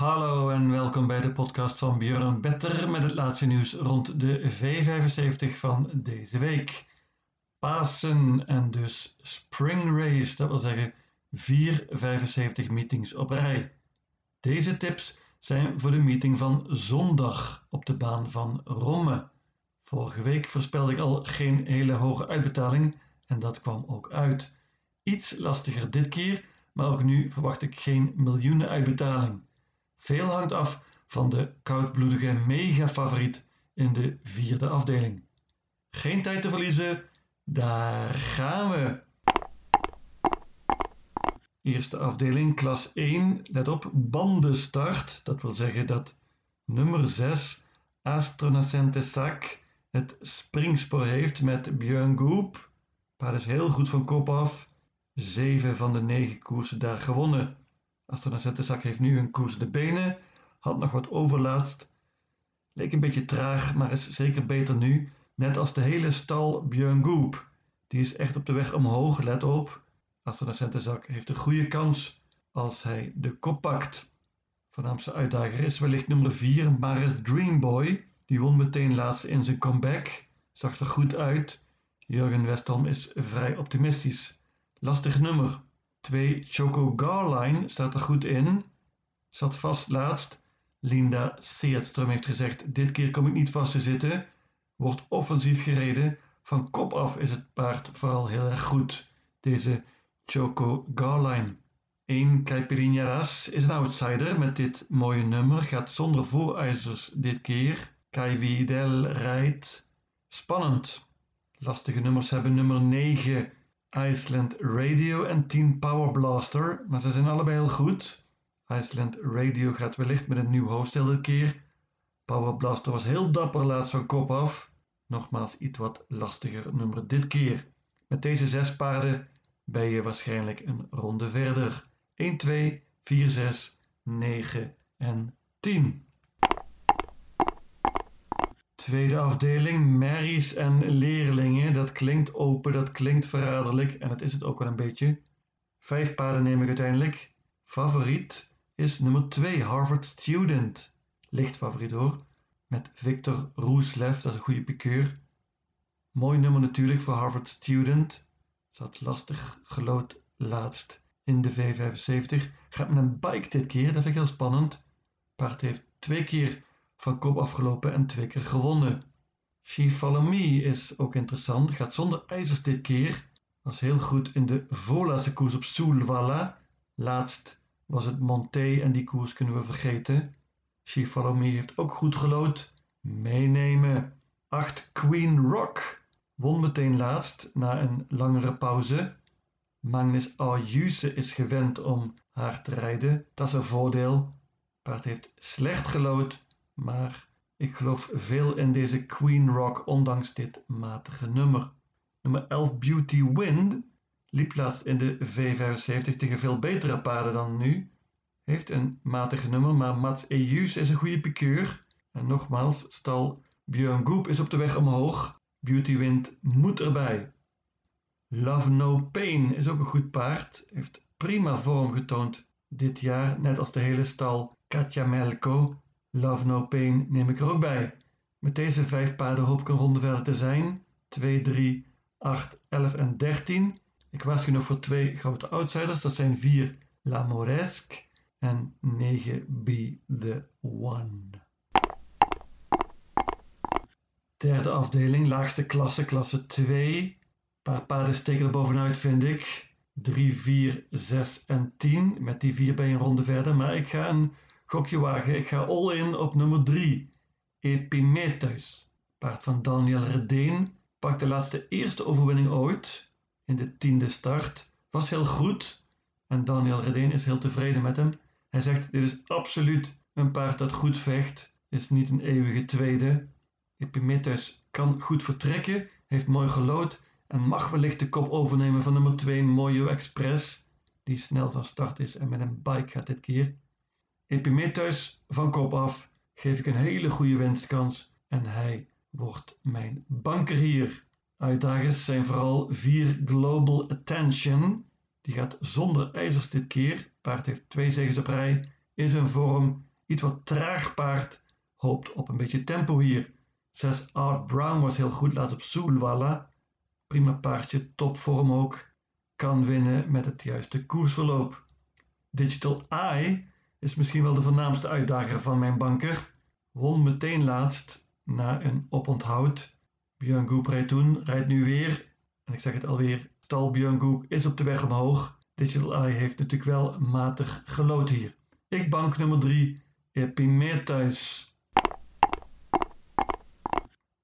Hallo en welkom bij de podcast van Björn Better met het laatste nieuws rond de V75 van deze week. Pasen en dus Spring Race, dat wil zeggen vier 75 meetings op rij. Deze tips zijn voor de meeting van zondag op de baan van Rome. Vorige week voorspelde ik al geen hele hoge uitbetaling en dat kwam ook uit. Iets lastiger dit keer, maar ook nu verwacht ik geen miljoenen uitbetaling. Veel hangt af van de koudbloedige mega-favoriet in de vierde afdeling. Geen tijd te verliezen, daar gaan we! Eerste afdeling, klas 1, let op, bandenstart. Dat wil zeggen dat nummer 6, Astronacente Sac, het springspoor heeft met Björn Goop. Paard is heel goed van kop af. Zeven van de negen koersen daar gewonnen. Astronacente Sac heeft nu een koers de benen. Had nog wat overlaatst. Leek een beetje traag, maar is zeker beter nu. Net als de hele stal Björn Goop. Die is echt op de weg omhoog, let op. Astronacente Sac heeft een goede kans als hij de kop pakt. Voornaamste uitdager is wellicht nummer 4, Maris Dreamboy. Die won meteen laatst in zijn comeback. Zag er goed uit. Jurgen Westholm is vrij optimistisch. Lastig nummer. 2 Choco Garline staat er goed in. Zat vast laatst. Linda Seertström heeft gezegd: Dit keer kom ik niet vast te zitten. Wordt offensief gereden. Van kop af is het paard vooral heel erg goed. Deze Choco Garline. 1 Caipirinha Ras is een outsider met dit mooie nummer. Gaat zonder voorijzers dit keer. Kai Videl rijdt. Spannend. Lastige nummers hebben nummer 9 Iceland Radio en 10 Power Blaster, maar ze zijn allebei heel goed. Iceland Radio gaat wellicht met een nieuw hoofdstel dit keer. Power Blaster was heel dapper laatst van kop af. Nogmaals iets wat lastiger nummer dit keer. Met deze zes paarden ben je waarschijnlijk een ronde verder. 1, 2, 4, 6, 9 en 10. Tweede afdeling, merries en leerlingen. Dat klinkt open, dat klinkt verraderlijk en dat is het ook wel een beetje. Vijf paarden neem ik uiteindelijk. Favoriet is nummer 2, Harvard Student. Licht favoriet hoor. Met Victor Roeslev, dat is een goede pikeur. Mooi nummer natuurlijk voor Harvard Student. Zat lastig gelood laatst in de V75. Gaat met een bike dit keer, dat vind ik heel spannend. Paard heeft twee keer van kop afgelopen en twee keer gewonnen. She Follow Me is ook interessant, gaat zonder ijzers dit keer. Was heel goed in de voorlaatste koers op Soulwalla. Laatst was het Monté en die koers kunnen we vergeten. She Follow Me heeft ook goed gelood. Meenemen. 8 Queen Rock. Won meteen laatst na een langere pauze. Magnus Ayuse is gewend om haar te rijden. Dat is een voordeel. Paard heeft slecht gelood maar ik geloof veel in deze Queen Rock ondanks dit matige nummer. Nummer 11 Beauty Wind liep laatst in de V75 tegen veel betere paarden dan nu. Heeft een matige nummer, maar Mats Ejus is een goede pikeur. En nogmaals, stal Björn Goop is op de weg omhoog. Beauty Wind moet erbij. Love No Pain is ook een goed paard. Heeft prima vorm getoond dit jaar, net als de hele stal Katja Melko Love No Pain neem ik er ook bij. Met deze vijf paarden hoop ik een ronde verder te zijn. 2, 3, 8, 11 en 13. Ik waarschuw nog voor twee grote outsiders. Dat zijn 4 La Moresque en 9 Be The One. Derde afdeling, laagste klasse, klasse 2. Een paar paarden steken er bovenuit vind ik. 3, 4, 6 en 10. Met die 4 ben je een ronde verder. Maar ik ga een Gokje wagen, ik ga all in op nummer 3. Epimetheus. Paard van Daniel Redeen pakt de laatste eerste overwinning ooit in de tiende start. Was heel goed en Daniel Redeen is heel tevreden met hem. Hij zegt: Dit is absoluut een paard dat goed vecht, is niet een eeuwige tweede. Epimetheus kan goed vertrekken, heeft mooi gelood en mag wellicht de kop overnemen van nummer 2 Mojo Express, die snel van start is en met een bike gaat dit keer. Epimetheus van kop af geef ik een hele goede winstkans en hij wordt mijn banker hier. Uitdagers zijn vooral 4 Global Attention. Die gaat zonder ijzers dit keer. Paard heeft twee zegens op rij, is in vorm iets wat traag paard hoopt op een beetje tempo hier. 6 Art Brown was heel goed, laatst op Soulwalla. Prima paardje, topvorm ook. Kan winnen met het juiste koersverloop. Digital Eye is misschien wel de voornaamste uitdager van mijn banker. Won meteen laatst na een oponthoud. Björn Goep rijdt toen, rijdt nu weer. En ik zeg het alweer, Tal Björn Goep is op de weg omhoog. Digital Eye heeft natuurlijk wel matig gelood hier. Ik bank nummer 3, Epimetheus.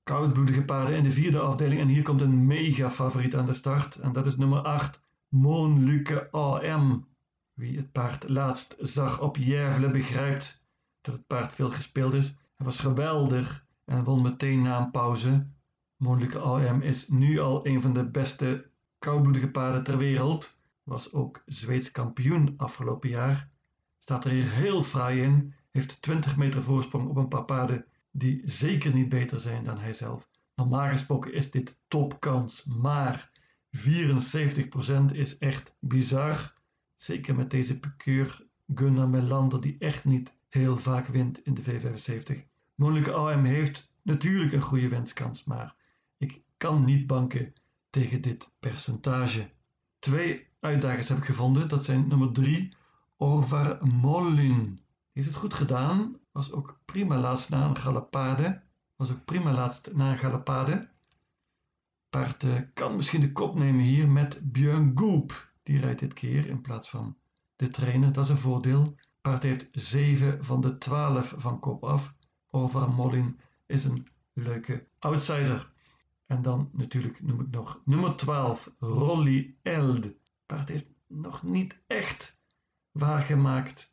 Koudbloedige paarden in de vierde afdeling en hier komt een mega favoriet aan de start en dat is nummer 8, Moonluke AM. Wie het paard laatst zag op Jervle begrijpt dat het paard veel gespeeld is. Hij was geweldig en won meteen na een pauze. Moonluke AM is nu al een van de beste koudbloedige paarden ter wereld. Was ook Zweeds kampioen afgelopen jaar. Staat er hier heel fraai in. Heeft 20 meter voorsprong op een paar paarden die zeker niet beter zijn dan hijzelf. Normaal gesproken is dit topkans, maar 74% is echt bizar. Zeker met deze pikeur Gunnar Melander die echt niet heel vaak wint in de V75. Moeilijke AM heeft natuurlijk een goede wenskans, maar ik kan niet banken tegen dit percentage. Twee uitdagers heb ik gevonden. Dat zijn nummer 3, Orvar Molin. Die heeft het goed gedaan, was ook prima laatst na een galopade. Was ook prima laatst na een galopade. Paard uh, kan misschien de kop nemen hier met Björn Goop. Die rijdt dit keer in plaats van de trainer. Dat is een voordeel. Paard heeft 7 van de 12 van kop af. Over Mollin is een leuke outsider. En dan natuurlijk noem ik nog nummer 12, Rolly Eld. Paard heeft nog niet echt waargemaakt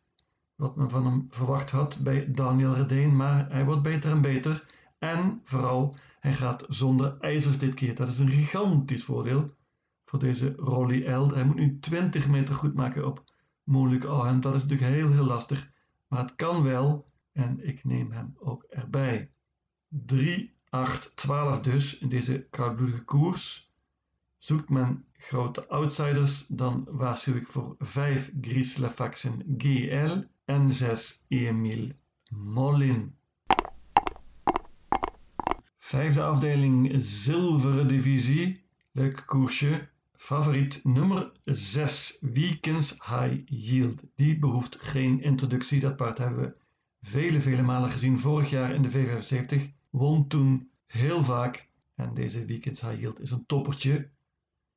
wat men van hem verwacht had bij Daniel Redeen, maar hij wordt beter en beter. En vooral, hij gaat zonder ijzers dit keer. Dat is een gigantisch voordeel voor deze Rolly Eld. Hij moet nu 20 meter goed maken op Moeilijk Arnhem. Dat is natuurlijk heel, heel lastig. Maar het kan wel en ik neem hem ook erbij. 3, 8, 12 dus in deze koudbloedige koers. Zoekt men grote outsiders, dan waarschuw ik voor 5 Grislafaxen GL en 6 Emil Mollin. Vijfde afdeling zilveren divisie. Leuk koersje. Favoriet nummer 6, Weekends High Yield. Die behoeft geen introductie. Dat paard hebben we vele, vele malen gezien. Vorig jaar in de V75. Won toen heel vaak. En deze Weekends High Yield is een toppertje.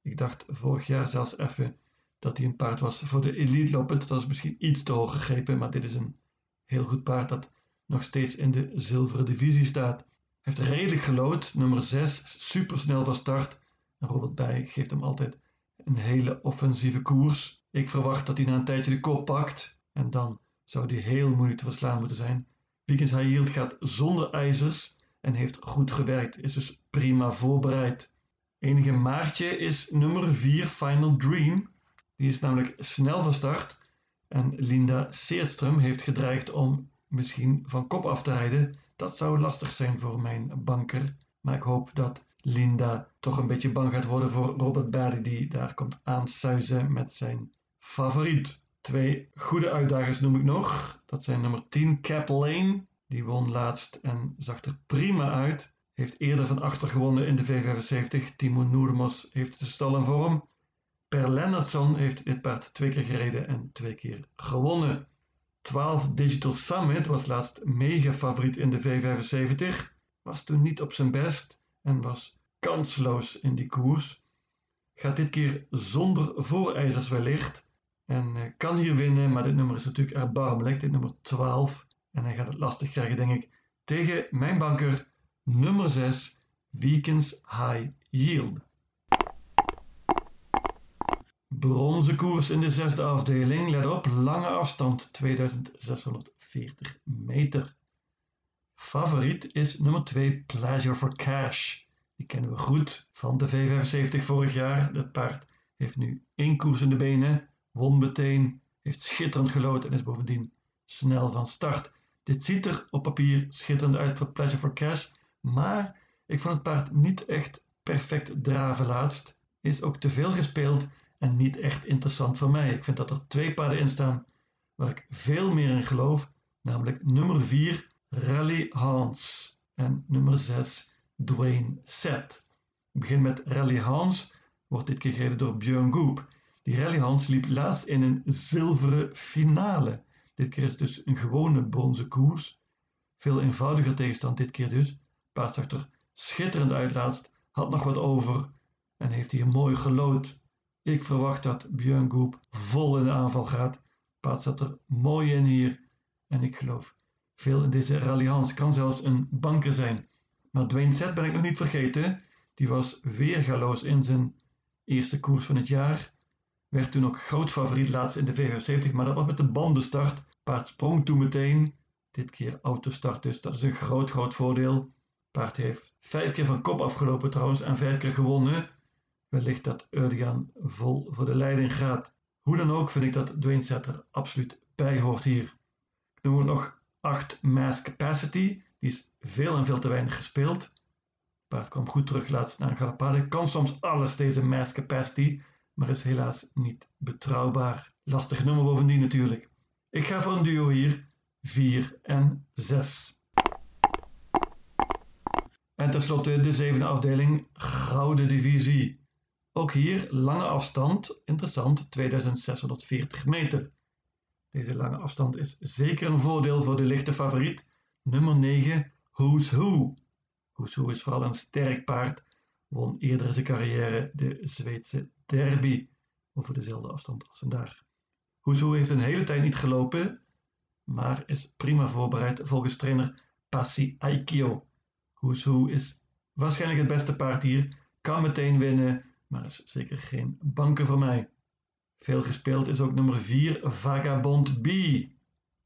Ik dacht vorig jaar zelfs even dat hij een paard was voor de Elite Lopen. Dat is misschien iets te hoog gegrepen, maar dit is een heel goed paard dat nog steeds in de zilveren divisie staat. Heeft redelijk gelood, nummer 6, super snel van start. Robert Bij geeft hem altijd een hele offensieve koers. Ik verwacht dat hij na een tijdje de kop pakt en dan zou hij heel moeilijk te verslaan moeten zijn. Weekends High Yield gaat zonder ijzers en heeft goed gewerkt, is dus prima voorbereid. Enige maartje is nummer 4 Final Dream. Die is namelijk snel van start en Linda Seertström heeft gedreigd om misschien van kop af te rijden. Dat zou lastig zijn voor mijn banker, maar ik hoop dat Linda toch een beetje bang gaat worden voor Robert Barry die daar komt aansuizen met zijn favoriet. Twee goede uitdagers noem ik nog. Dat zijn nummer 10 Cap Lane. Die won laatst en zag er prima uit. Heeft eerder van achter gewonnen in de V75. Timo Noermos heeft de stal in vorm. Per Lennartson heeft dit paard twee keer gereden en twee keer gewonnen. 12 Digital Summit was laatst mega favoriet in de V75. Was toen niet op zijn best en was kansloos in die koers. Gaat dit keer zonder voorijzers wellicht. En eh, kan hier winnen, maar dit nummer is natuurlijk erbarmelijk. Dit nummer 12. En hij gaat het lastig krijgen, denk ik. Tegen mijn banker nummer 6, Weekends High Yield. Bronzen koers in de zesde afdeling. Let op, lange afstand 2640 meter. Favoriet is nummer 2 Pleasure for Cash. Die kennen we goed van de V75 vorig jaar. Dat paard heeft nu één koers in de benen, won meteen, heeft schitterend gelood en is bovendien snel van start. Dit ziet er op papier schitterend uit voor Pleasure for Cash, maar ik vond het paard niet echt perfect draven laatst. Is ook te veel gespeeld en niet echt interessant voor mij. Ik vind dat er twee paarden in staan waar ik veel meer in geloof. namelijk nummer 4 Rally Hans en nummer 6 Dwayne Set. Ik begin met Rally Hans, wordt dit keer gereden door Björn Goop. Die Rally Hans liep laatst in een zilveren finale. Dit keer is dus een gewone bronzen koers. Veel eenvoudiger tegenstand dit keer dus. Paard zag er schitterend uit laatst, had nog wat over en heeft hier mooi gelood. Ik verwacht dat Björn Goop vol in de aanval gaat. Paard zat er mooi in hier en ik geloof veel in deze Rally Hans. Kan zelfs een banker zijn. Maar Dwayne Set ben ik nog niet vergeten. Die was weergaloos in zijn eerste koers van het jaar. Werd toen ook groot favoriet laatst in de V75, maar dat was met de bandenstart. Paard sprong toen meteen. Dit keer autostart dus, dat is een groot, groot voordeel. Paard heeft vijf keer van kop afgelopen trouwens en vijf keer gewonnen. Wellicht dat Urdian vol voor de leiding gaat. Hoe dan ook vind ik dat Dwayne Setter absoluut bij hoort hier. Ik noem nog 8 Mass Capacity. Die is veel en veel te weinig gespeeld. Paard kwam goed terug laatst naar Galapade. Kan soms alles deze Mass Capacity, maar is helaas niet betrouwbaar. Lastig nummer bovendien natuurlijk. Ik ga voor een duo hier 4 en 6. En tenslotte de zevende afdeling, Gouden Divisie. Ook hier lange afstand, interessant, 2640 meter. Deze lange afstand is zeker een voordeel voor de lichte favoriet, nummer 9, Who's Who. Who's Who is vooral een sterk paard, won eerder in zijn carrière de Zweedse derby over dezelfde afstand als vandaag. Who's Who heeft een hele tijd niet gelopen, maar is prima voorbereid volgens trainer Passi Aikio. Who's Who is waarschijnlijk het beste paard hier, kan meteen winnen, maar is zeker geen banken voor mij. Veel gespeeld is ook nummer 4, Vagabond B.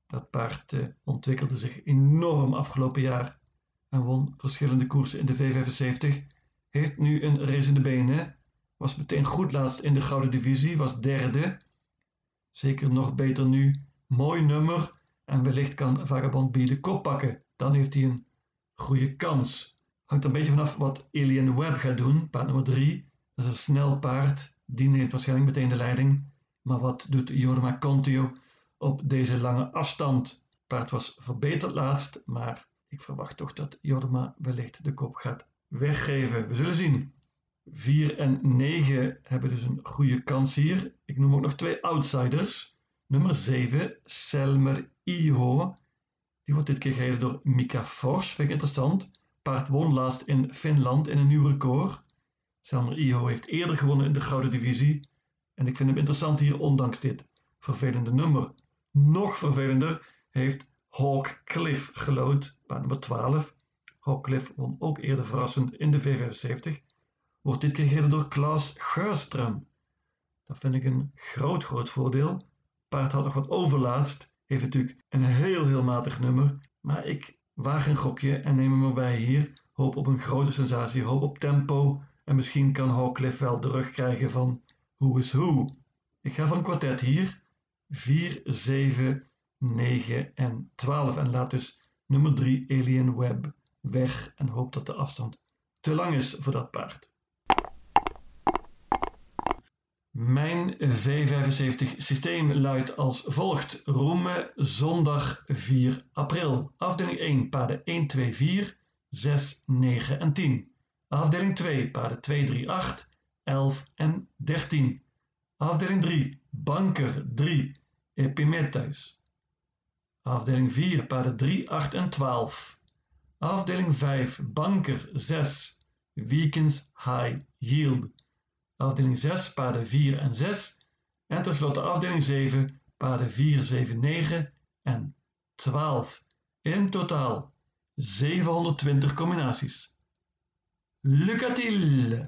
Dat paard eh, ontwikkelde zich enorm afgelopen jaar en won verschillende koersen in de V75. Heeft nu een race in de benen. Was meteen goed laatst in de gouden divisie, was derde. Zeker nog beter nu. Mooi nummer en wellicht kan Vagabond B de kop pakken. Dan heeft hij een goede kans. Hangt een beetje vanaf wat Alien Webb gaat doen, paard nummer 3. Dat is een snel paard. Die neemt waarschijnlijk meteen de leiding. Maar wat doet Jorma Contio op deze lange afstand? Paard was verbeterd laatst, maar ik verwacht toch dat Jorma wellicht de kop gaat weggeven. We zullen zien. 4 en 9 hebben dus een goede kans hier. Ik noem ook nog twee outsiders. Nummer 7, Selmer Iho. Die wordt dit keer gereden door Mika Fors. Vind ik interessant. Paard won laatst in Finland in een nieuw record. Selmer Iho heeft eerder gewonnen in de gouden divisie. En ik vind hem interessant hier, ondanks dit vervelende nummer. Nog vervelender heeft Hawk Cliff gelood, baan nummer 12. Hawk Cliff won ook eerder verrassend in de V75. Wordt dit keer gereden door Klaas Geurström. Dat vind ik een groot, groot voordeel. Paard had nog wat overlaatst. Heeft natuurlijk een heel, heel matig nummer. Maar ik waag een gokje en neem hem erbij hier. Hoop op een grote sensatie, hoop op tempo. En misschien kan Hawkliff wel de rug krijgen van Who is Who. Ik ga van kwartet hier. 4, 7, 9 en 12. En laat dus nummer 3 Alien Web weg. En hoop dat de afstand te lang is voor dat paard. Mijn V75 systeem luidt als volgt. Roemen zondag 4 april. Afdeling 1 paarden 1, 2, 4, 6, 9 en 10. Afdeling 2 paarden 2, 3, 8, 11 en 13. Afdeling 3 banker 3 Epimetheus. Afdeling 4 paarden 3, 8 en 12. Afdeling 5 banker 6 Weekends High Yield afdeling 6 paarden 4 en 6 en tenslotte afdeling 7 paarden 4, 7, 9 en 12. In totaal 720 combinaties. Lycka till!